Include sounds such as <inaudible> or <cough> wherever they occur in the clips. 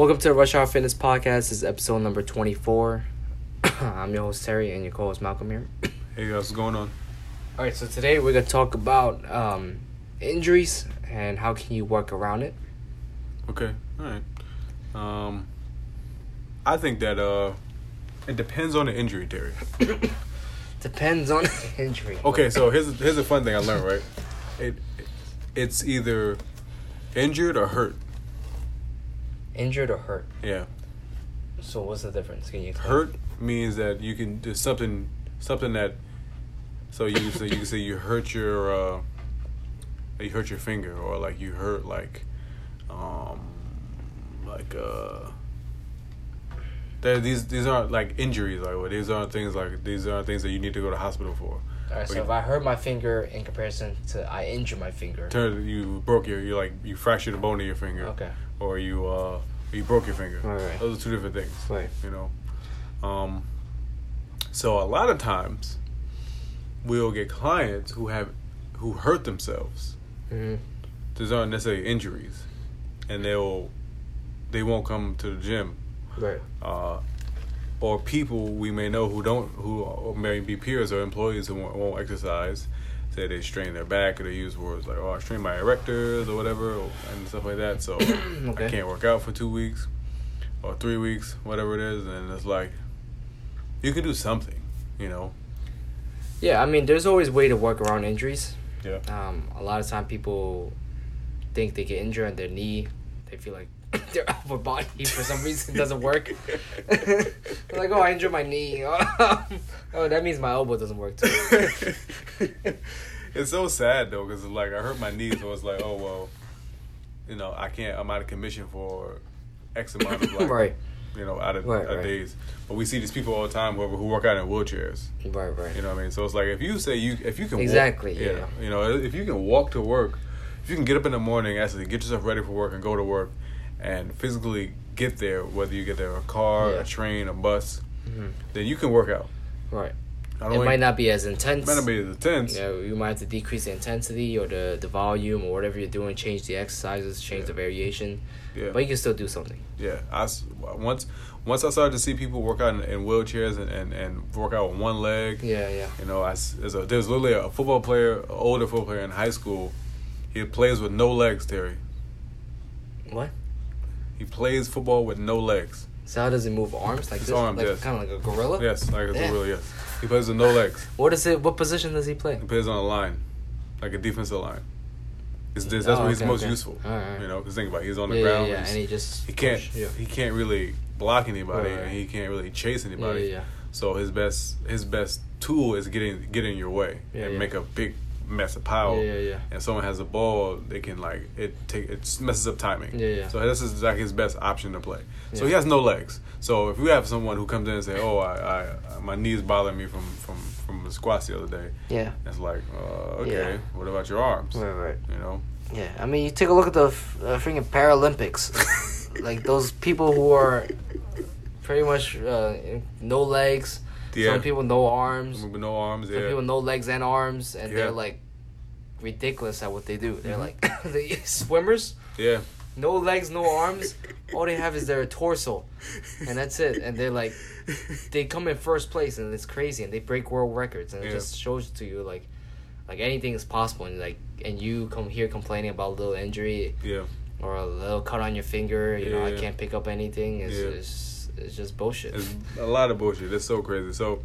Welcome to the Rush Hour Fitness Podcast. This is episode number 24. <coughs> I'm your host, Terry, and your co host, Malcolm here. <coughs> Hey guys, what's going on? All right, so today we're going to talk about um, injuries and how can you work around it. Okay, all right. Um, I think that uh, it depends on the injury, Terry. <coughs> Depends on the <laughs> injury. Okay, so here's here's a fun thing I learned. Right, it it's either injured or hurt. Injured or hurt. Yeah, So, what's the difference? Can you explain? hurt means that you can do something something that. So you can say you can say you hurt your uh, you hurt your finger or like you hurt like, um, like uh. There, these these aren't like injuries like well, these aren't things like these aren't things that you need to go to hospital for. All right, so Okay. if I hurt my finger in comparison to I injure my finger. Turn you broke your you like you fractured the bone in your finger Okay. or you uh you broke your finger. Right. Those are two different things. Right. You know. Um so a lot of times we'll get clients who have who hurt themselves. hmm These aren't necessarily injuries. And they'll they won't come to the gym. Right. Uh or people we may know who don't who may be peers or employees who won't, won't exercise say they strain their back or they use words like oh I strained my erectors or whatever and stuff like that so <coughs> Okay. I can't work out for two weeks or three weeks whatever it is and it's like you can do something you know Yeah, I mean, there's always a way to work around injuries. yeah Um, a lot of time people think they get injured on their knee. They feel like <coughs> their upper body for some reason doesn't work. They're <laughs> like, oh, I injured my knee. <laughs> oh, that means my elbow doesn't work too. <laughs> it's so sad though because like I hurt my knee so it's like oh well you know I can't I'm out of commission for X amount of like right, you know, out of, Right, out of right. days. But we see these people all the time who, who work out in wheelchairs. right, right. You know what I mean? So it's like if you say you if you can walk- Exactly, yeah. You know, if you can walk to work, if you can get up in the morning, actually get yourself ready for work and go to work, and physically get there, whether you get there a car, Yeah. a train, a bus, Mhm. then you can work out. Right. I It might not be as intense. might not be as intense. You, know, you might have to decrease the intensity or the, the volume or whatever you're doing, change the exercises, change the variation. Yeah. But you can still do something. Yeah, I once once I started to see people work out in, in wheelchairs and, and, and work out with one leg. Yeah, yeah. You know, I there's, a, there's literally a football player, an older football player in high school. He plays with no legs, Terry. What? He plays football with no legs. So how does he move arms like His this? arms, like yes. kind of like a gorilla. Yes, like a Damn. gorilla. Yes, he plays with no legs. What is it? What position does he play? He plays on a line, like a defensive line. It's, this, that's Oh, where he's okay, most okay. useful. All right. You know, because think about it, he's on the yeah, ground. yeah, yeah, and he just he can't push, yeah. he can't really block anybody, Right, and he can't really chase anybody. yeah, yeah. So his best his best tool is getting get in your way and make a big mess of power. Yeah, yeah, yeah. And someone has a ball, they can like it take it messes up timing. Yeah, yeah. So this is like his best option to play. So Yeah. he has no legs. So if we have someone who comes in and say, "Oh, I, I my knees bothering me from from from the squats the other day," Yeah. it's like, uh, okay, Yeah. what about your arms? Right, right. You know. Yeah, I mean, you take a look at the f- uh, freaking Paralympics. <laughs> like those people who are pretty much uh, no legs. Yeah. Some people no arms. With no arms. Some Yeah. people no legs and arms, and Yeah. they're like ridiculous at what they do. They're Mhm. like <laughs> the <laughs> swimmers, yeah. no legs, no arms. All they have is their torso, and that's it. And they're like, they come in first place, and it's crazy, and they break world records, and it just shows to you like, like anything is possible, and like, and you come here complaining about a little injury Yeah. or a little cut on your finger. You know, I can't pick up anything. It's, Yeah. it's, it's just bullshit. It's a lot of bullshit. It's so crazy. So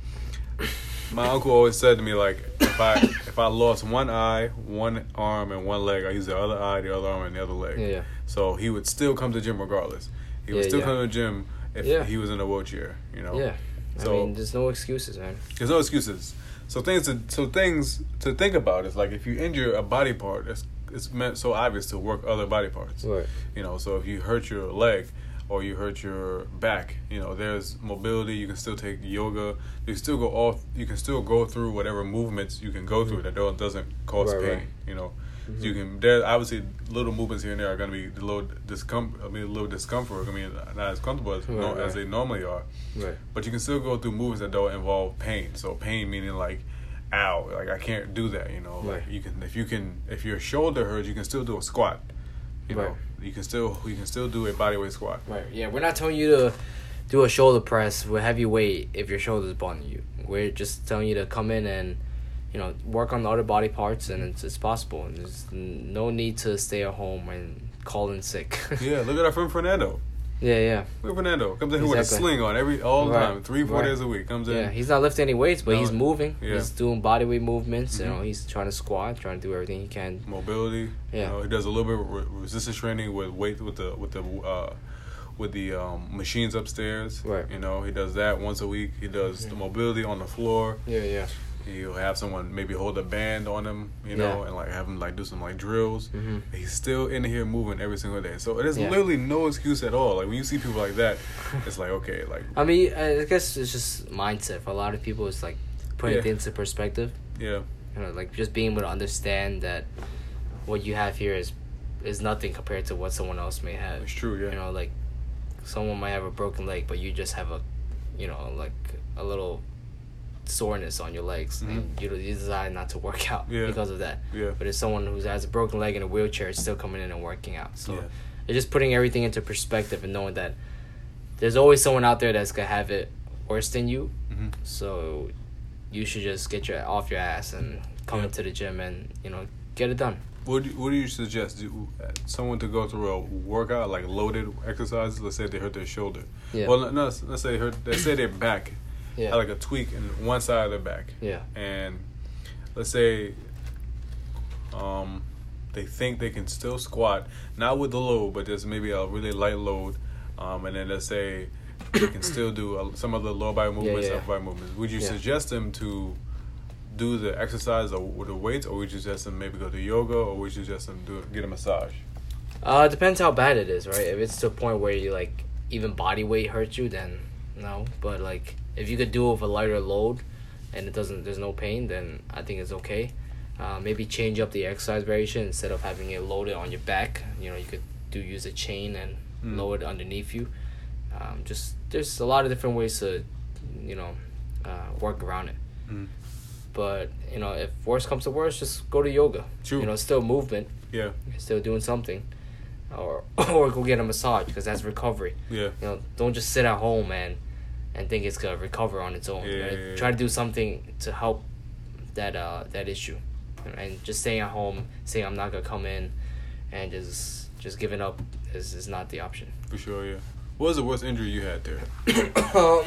my uncle always said to me like if I if I lost one eye, one arm, and one leg, I use the other eye, the other arm, and the other leg. yeah. So he would still come to the gym regardless. He would Yeah, still yeah. come to the gym if Yeah. he was in a wheelchair. You know. Yeah. So- I mean, there's no excuses, man. There's no excuses. So things to so things to think about is like if you injure a body part, it's it's meant so obvious to work other body parts. Right. You know, so if you hurt your leg or you hurt your back, you know, there's mobility. You can still take yoga. You can still go off. You can still go through whatever movements you can go through that don't doesn't cause Right, pain. right. You know, Mhm. you can. There obviously little movements here and there are going to be a little discomfort. I mean, a little discomfort. I mean, not as comfortable as, Right, no, as they normally are. Right. But you can still go through movements that don't involve pain. So pain meaning like, ow, like I can't do that. You know, like you can if you can if your shoulder hurts, you can still do a squat. You Right. know, you can still you can still do a bodyweight squat. Right. Yeah, we're not telling you to do a shoulder press with heavy weight if your shoulder's bothering you. We're just telling you to come in and, you know, work on the other body parts, and it's, it's possible. And there's no need to stay at home and call in sick. <laughs> Yeah, look at our friend Fernando. Yeah, yeah. Look at Fernando comes in here with a sling on every all the Right. time, three four Right. days a week. Comes in. Yeah, he's not lifting any weights, but No. he's moving. Yeah. He's doing body weight movements. You Mhm. know, he's trying to squat, trying to do everything he can. mobility. Yeah. You know, he does a little bit of re- resistance training with weight with the with the uh, with the um, machines upstairs. Right. You know, he does that once a week. He does the mobility on the floor. Yeah, yeah. He'll have someone maybe hold a band on him, you know, Yeah. and like have him like do some like drills. hmm He's still in here moving every single day. So there's Yeah. literally no excuse at all. Like when you see people like that, it's like okay, like I mean, I guess it's just mindset for a lot of people. It's like putting Yeah. things into perspective. yeah, You know, like just being able to understand that what you have here is is nothing compared to what someone else may have. it's true. Yeah. You know, like someone might have a broken leg, but you just have a, you know, like a little soreness on your legs, and you know you decide not to work <laughs> out Mm-hmm. Yeah. because of that. yeah. But if someone who has a broken leg in a wheelchair is still coming in and working out, so Yeah. it's just putting everything into perspective and knowing that there's always someone out there that's gonna have it worse than you. hmm So you should just get your off your ass and come Yeah. into the gym and you know get it done. What do you, what do you suggest? Do, uh, someone to go through a workout like loaded exercises. Let's say they hurt their shoulder. Yeah. Well, no, let's say they hurt. Let's say their back yeah. had like a tweak in one side of their back, yeah. and let's say um, they think they can still squat, not with the load, but just maybe a really light load, um, and then let's say they can still do uh, some of the lower body movements, yeah. upper body movements. Would you suggest them to do the exercise or with the weights, or would you suggest them maybe go to yoga, or would you suggest them do get a massage? Uh, it depends how bad it is, right? If it's to a point where you like even body weight hurts you, then no. But like if you could do it with a lighter load, and it doesn't, there's no pain, then I think it's okay. Uh, maybe change up the exercise variation instead of having it loaded on your back. You know, you could do use a chain and Mm. lower it underneath you. Um, just there's a lot of different ways to, you know, uh, work around it. Mm. But you know, if worse comes to worse, just go to yoga. True. You know, it's still movement. Yeah, still doing something, or <coughs> or go get a massage because that's recovery. yeah, You know, don't just sit at home and and think it's gonna recover on its own. Yeah, right? yeah, yeah. Try to do something to help that uh that issue, and just staying at home, saying I'm not gonna come in, and just just giving up is is not the option. for sure. Yeah. What was the worst injury you had there? <coughs> um,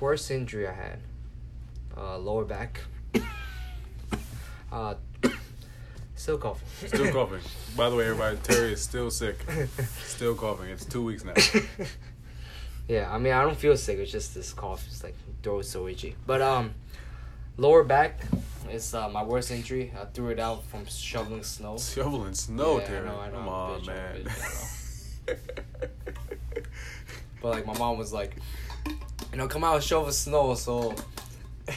worst injury I had, uh, lower back. <coughs> uh, <coughs> still coughing. Still coughing. By the way, everybody, Terry is still sick. Still coughing. It's two weeks now. Yeah, I mean I don't feel sick. It's just this cough. It's like throat so itchy. But um, lower back is uh, my worst injury. I threw it out from shoveling snow. Shoveling snow, Yeah, I know, I know, Come on, bitch, man. bitch, <laughs> But like my mom was like, you know, come out shovel snow. So <laughs>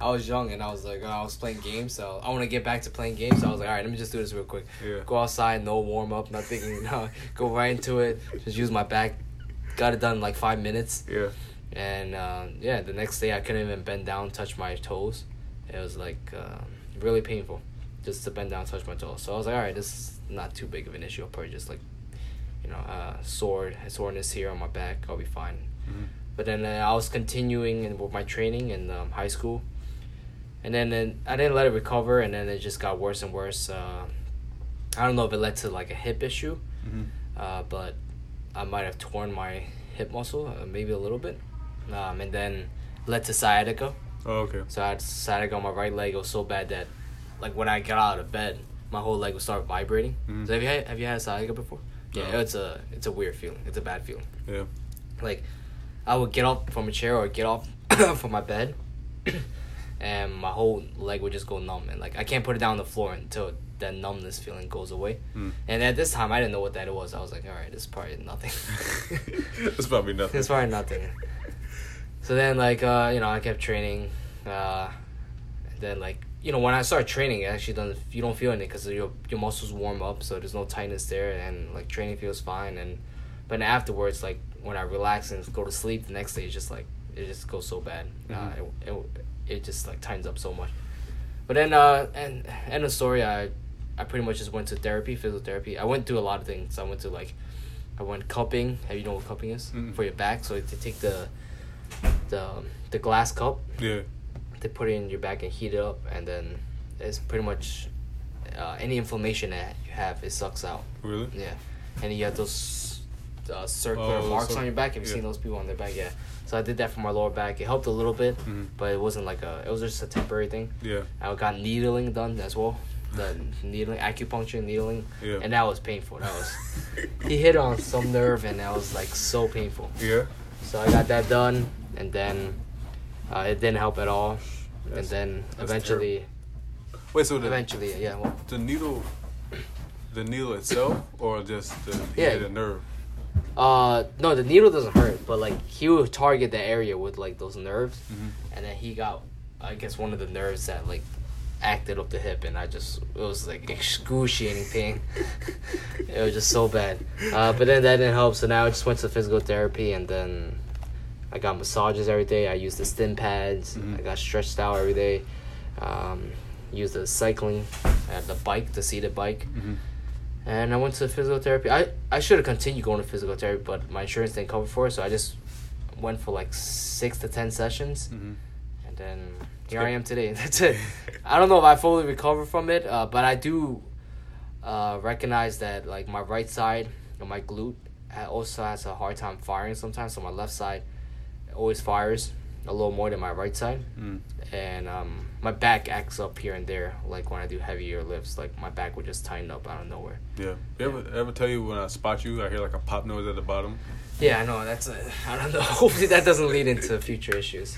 I was young and I was like, I was playing games. So I want to get back to playing games. So I was like, all right, let me just do this real quick. yeah. Go outside, no warm up, nothing. <laughs> You know, go right into it. Just use my back. Got it done in like five minutes. Yeah. And uh, yeah, the next day I couldn't even bend down, touch my toes. It was like uh, really painful just to bend down, touch my toes. So I was like, all right, this is not too big of an issue. I'll probably just like, you know, uh, sore soreness here on my back. I'll be fine. Mhm. But then uh, I was continuing in, with my training in um, high school, and then, then I didn't let it recover, and then it just got worse and worse. Uh, I don't know if it led to like a hip issue, Mhm. uh, but I might have torn my hip muscle, uh, maybe a little bit, um, and then led to sciatica. Oh, okay. So I had sciatica on my right leg. It was so bad that, like when I got out of bed, my whole leg would start vibrating. Mhm. So have you had, have you had sciatica before? Yeah, it's a it's a weird feeling. It's a bad feeling. Yeah. Like, I would get up from a chair or get off <coughs> from my bed, <coughs> and my whole leg would just go numb. And like I can't put it down on the floor until that numbness feeling goes away. Mm. And at this time, I didn't know what that was. I was like, all right, this is probably nothing. <laughs> It's probably nothing. it's probably nothing. So then, like, uh, you know, I kept training. Uh, then, like, you know, when I start training, it actually doesn't. You don't feel anything because your your muscles warm up, so there's no tightness there, and like training feels fine. And but afterwards, like when I relax and go to sleep, the next day it's just like it just goes so bad. Uh, Mhm. it, it it just like tightens up so much. But then, uh, and end of story, I I pretty much just went to therapy, physical therapy. I went through a lot of things. I went to like, I went cupping. Have you know what cupping is Mm-mm. for your back? So they take the, the the glass cup, Yeah. they put it in your back and heat it up, and then it's pretty much uh, any inflammation that you have, it sucks out. Really? Yeah, and you have those uh, circular Oh, marks so- on your back. Have you yeah. seen those people on their back? Yeah. So I did that for my lower back. It helped a little bit, Mhm. but it wasn't like a. It was just a temporary thing. Yeah. I got needling done as well. The needling, acupuncture, needling, Yeah. and that was painful. That was he hit on some nerve, and that was like so painful. Yeah. So I got that done, and then uh, it didn't help at all. and then that's eventually, Wait. So the eventually, yeah. Well, the needle, the needle itself, or just the Yeah. the nerve? uh, no, the needle doesn't hurt, but like he would target the area with like those nerves, Mhm. and then he got, I guess, one of the nerves that like acted up the hip, and I just it was like excruciating pain. <laughs> it was just so bad. Uh, but then that didn't help, so now I just went to physical therapy, and then I got massages every day. I used the stim pads. Mhm. I got stretched out every day. Um, used the cycling, I had the bike, the seated bike. Mm-hmm. And I went to physical therapy. I, I should have continued going to physical therapy, but my insurance didn't cover for it, so I just went for like six to ten sessions, Mm-hmm. And then here I am today. <laughs> That's it. I don't know if I fully recovered from it, uh, but I do uh, recognize that like my right side of my glute also has a hard time firing sometimes. So my left side always fires a little more than my right side, Mm. and um, my back acts up here and there. Like when I do heavier lifts, like my back would just tighten up out of nowhere. Yeah. You ever ever tell you when I spot you, I hear like a pop noise at the bottom? Yeah, I know. That's a, <laughs> I don't know. <laughs> Hopefully that doesn't lead into future issues.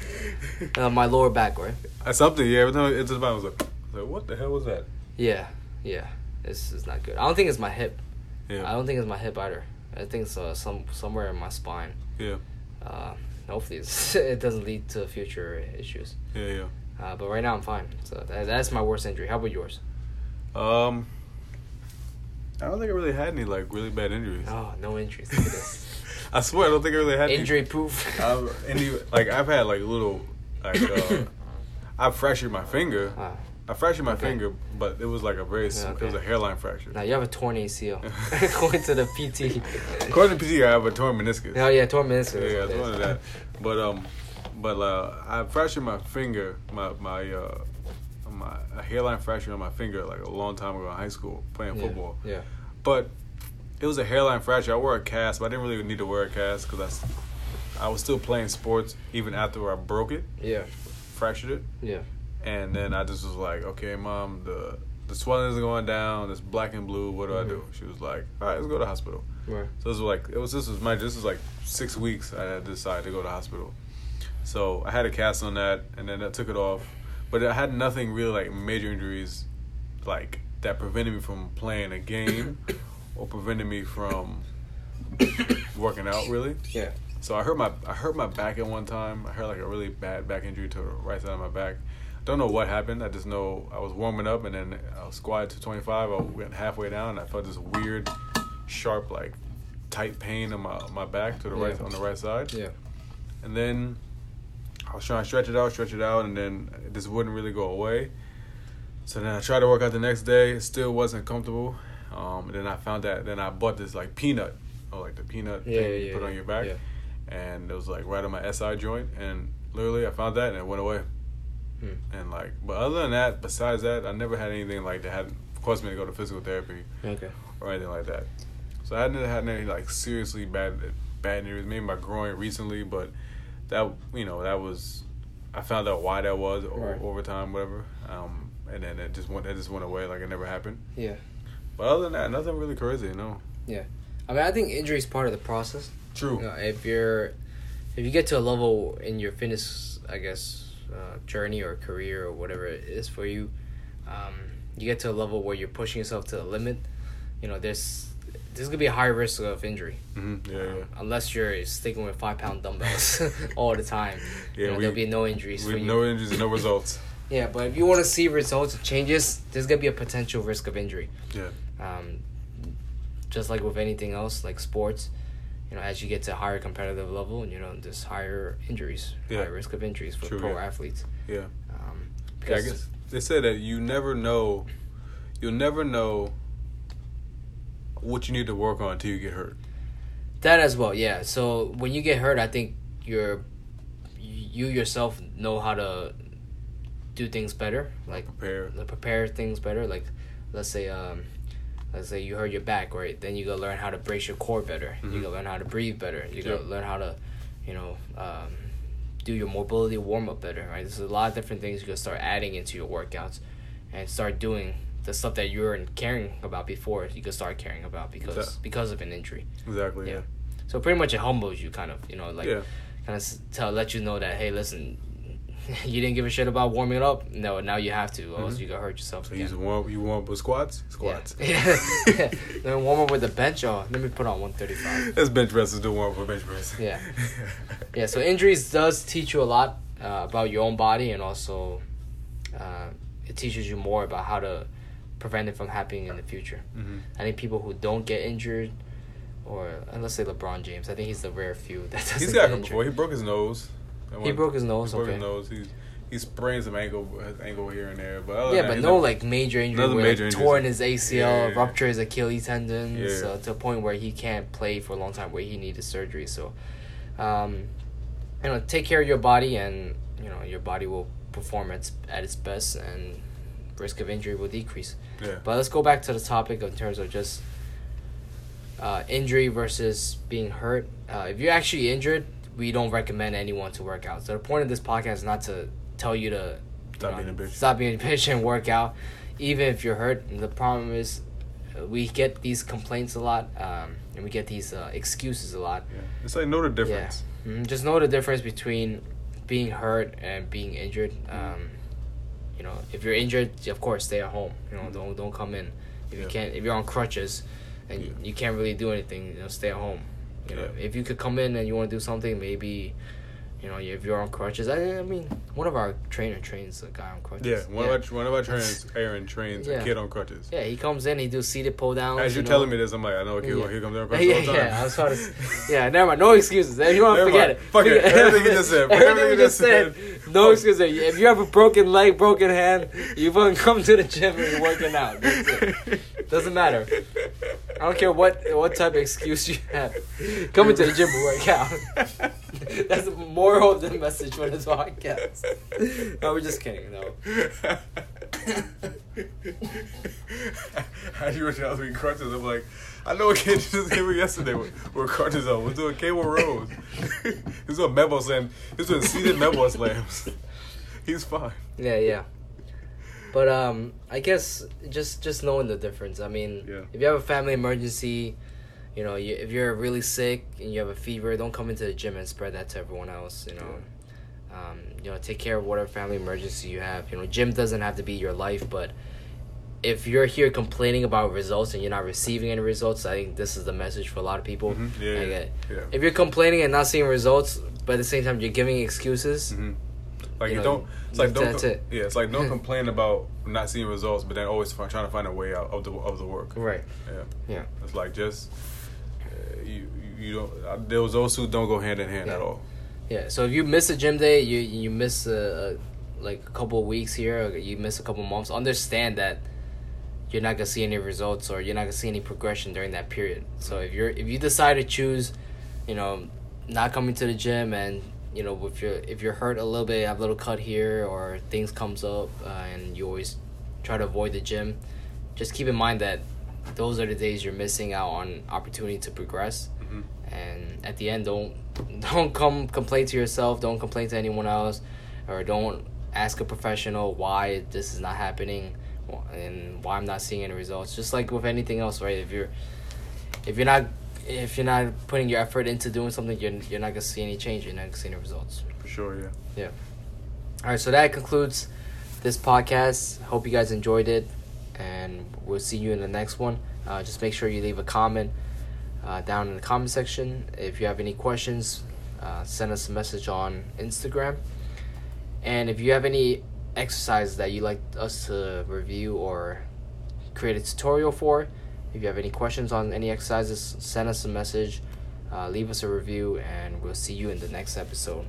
Uh, my lower back, right? That's Something. Yeah. Every time it's I was like, I was like, what the hell was that? Yeah, yeah. This is not good. I don't think it's my hip. Yeah. I don't think it's my hip either. I think it's uh, some somewhere in my spine. Yeah. Uh, hopefully <laughs> it doesn't lead to future issues. Yeah. Yeah. Uh, but right now I'm fine. So that, that's my worst injury. How about yours? Um. I don't think I really had any like really bad injuries. Oh, no injuries. <laughs> Look at this. I swear, I don't think I really had any- Injury proof. <laughs> I've, any, like I've had like little like uh, <coughs> I fractured my finger. Ah, I fractured my Okay. finger, but it was like a very s Yeah, it was a hairline fracture. now you have a torn ACL. <laughs> <laughs> According to the PT. According to PT, I have a torn meniscus. Oh yeah, torn meniscus. yeah, That's it's what one it of that. But um, but uh, I fractured my finger, my my uh, my a hairline fracture on my finger like a long time ago in high school playing Yeah, football. Yeah. But it was a hairline fracture. I wore a cast, but I didn't really need to wear a cast because I was still playing sports even after I broke it, Yeah. fractured it. Yeah. And then I just was like, okay, mom, the the swelling is going down. It's black and blue. What do I do? Mm-hmm. She was like, all right, let's go to the hospital. Right. So this was like it was this was my this was like six weeks. I had decided to go to the hospital. So I had a cast on that, and then I took it off. But I had nothing really like major injuries, like that prevented me from playing a game, <coughs> or prevented me from working out really. Yeah. So I hurt my I hurt my back at one time. I hurt like a really bad back injury to the right side of my back. Don't know what happened. I just know I was warming up and then I was squatted to 25. I went halfway down and I felt this weird, sharp like tight pain on my my back to the right on the right side. Yeah. And then I was trying to stretch it out, stretch it out, and then it just wouldn't really go away. So then I tried to work out the next day. It still wasn't comfortable. Um, and then I found that. Then I bought this like peanut, or like the peanut Yeah, thing yeah, you put yeah, on your back, yeah. and it was like right on my SI joint. And literally, I found that, and it went away. Hmm. And like, but other than that, besides that, I never had anything like that had caused me to go to physical therapy Okay. or anything like that. So I hadn't had any like seriously bad bad injuries. Maybe my groin recently, but that you know that was I found out why that was o- Right. over time, whatever. Um, and then it just went it just went away like it never happened. Yeah. But other than that, nothing really crazy. you know. Yeah. I mean, I think injury is part of the process. True. You know, if you're, if you get to a level in your fitness, I guess, uh, journey or career or whatever it is for you, um, you get to a level where you're pushing yourself to the limit. You know, there's there's gonna be a high risk of injury. hmm Yeah, um, yeah. Unless you're sticking with five pound dumbbells <laughs> all the time. Yeah, you know, we- there'll be no injuries With no injuries, no results. <laughs> Yeah, but if you want to see results and changes, there's gonna be a potential risk of injury. Yeah. Um, just like with anything else, like sports, you know, as you get to higher competitive level, and you know, just higher injuries, Yeah. higher risk of injuries for True, pro yeah. athletes. Yeah. Um, Yeah, I because guess they said that you never know, you'll never know what you need to work on until you get hurt. That as well, yeah. So when you get hurt, I think you're you yourself know how to do things better, like Prepare. prepare things better. Like let's say um, let's say you hurt your back, right? Then you gotta learn how to brace your core better. You Mhm. gotta learn how to breathe better. You gotta learn how to, you know, um, do your mobility warm up better, right? There's a lot of different things you can start adding into your workouts, and start doing the stuff that you weren't caring about before. You can start caring about because Exact- because of an injury. Exactly. Yeah. Yeah. So pretty much it humbles you, kind of, you know, like yeah. kind of tell let you know that hey, listen, <laughs> you didn't give a shit about warming it up. No, now you have to, or else Mhm. you gonna hurt yourself So you again. just warm. You warm up with squats. Squats. Yeah. <laughs> yeah. <laughs> Then warm up with the bench. Oh, let me put on one thirty five. That's bench press is doing warm up with bench press. Yeah. Yeah. So injuries does teach you a lot uh, about your own body, and also uh, it teaches you more about how to prevent it from happening in the future. hmm I think people who don't get injured, or let's say LeBron James, I think he's the rare few that doesn't He's got injured. before. He broke his nose. He one- broke his nose. He broke okay. his nose. He he sprained some ankle his ankle here and there. But Yeah, but no like major injury Another where major like, torn his ACL, Yeah, yeah. ruptured his Achilles tendon, Yeah. uh, to a point where he can't play for a long time, where he needed surgery. So, um, you know, take care of your body, and you know your body will perform at its, at its best, and risk of injury will decrease. Yeah. But let's go back to the topic in terms of just uh, injury versus being hurt. Uh, if you're actually injured, we don't recommend anyone to work out. So the point of this podcast is not to tell you to Stop you know, being a bitch. Stop being a bitch and work out, even if you're hurt. And the problem is, uh, we get these complaints a lot, um, and we get these uh, excuses a lot. Yeah. It's like know the difference. Yeah. Mhm. Just know the difference between being hurt and being injured. Um, you know, if you're injured, of course, stay at home. You know, don't don't come in. If you can't, if you're on crutches, and Yeah. you can't really do anything, you know, stay at home. You know, Yeah. if you could come in and you want to do something, maybe. You know, if you're on crutches, I, I mean, one of our trainer trains a guy on crutches. Yeah. One of our one of our <laughs> trainers, Aaron, trains Yeah. a kid on crutches. Yeah, he comes in, he do seated pull downs. As you're you know. telling me this, I'm like, I know a kid. Yeah. Here comes Aaron Yeah, <laughs> crutches yeah, all the time. yeah, I was trying to. Yeah, never mind. No excuses. If you want to forget mind. it, Fuck it. <laughs> Everything you just said. Everything Everything you you just just said. said. No excuses. If you have a broken leg, broken hand, you fucking come to the gym and you're working out. That's it. Doesn't matter. I don't care what what type of excuse you have. Coming to the gym and work out. <laughs> That's the moral of the message for this podcast. No, we're just kidding. No. <laughs> How you were telling me crutches? I'm like, I know a kid just came here yesterday with, with crutches on. We're doing cable rows. He's doing memo slam. He's doing seated memo slams. He's fine. Yeah, yeah. But um, I guess just just knowing the difference. I mean, Yeah. if you have a family emergency, you know, you, if you're really sick and you have a fever, don't come into the gym and spread that to everyone else. You know, um, you know, take care of whatever family emergency you have. You know, gym doesn't have to be your life, but if you're here complaining about results and you're not receiving any results, I think this is the message for a lot of people. Mhm. Yeah, Like, yeah, yeah. If you're complaining and not seeing results, but at the same time you're giving excuses, Mhm. Like You know, don't. It's like don't. that's it. Yeah, it's like don't <laughs> complain about not seeing results, but then always find, trying to find a way out of the of the work. right? Yeah. Yeah. It's like just uh, you you don't. Uh, there was those who don't go hand in hand Yeah. at all. Yeah, so if you miss a gym day, you you miss a, a like a couple of weeks here, or you miss a couple months. Understand that you're not gonna see any results, or you're not gonna see any progression during that period. So if you're if you decide to choose, you know, not coming to the gym, and you know if you're if you're hurt a little bit, have a little cut here, or things comes up, uh, and you always try to avoid the gym, just keep in mind that those are the days you're missing out on opportunity to progress. Mhm. and at the end don't <laughs> don't come complain to yourself don't complain to anyone else or don't ask a professional why this is not happening and why i'm not seeing any results. Just like with anything else right? If you're if you're not if you're not putting your effort into doing something you're, you're not gonna see any change you're not gonna see any results For sure. Yeah. Yeah. All right so that concludes this podcast hope you guys enjoyed it and we'll see you in the next one uh, just make sure you leave a comment uh, down in the comment section if you have any questions uh, send us a message on instagram and if you have any exercises that you'd like us to review or create a tutorial for if you have any questions on any exercises send us a message uh, leave us a review and we'll see you in the next episode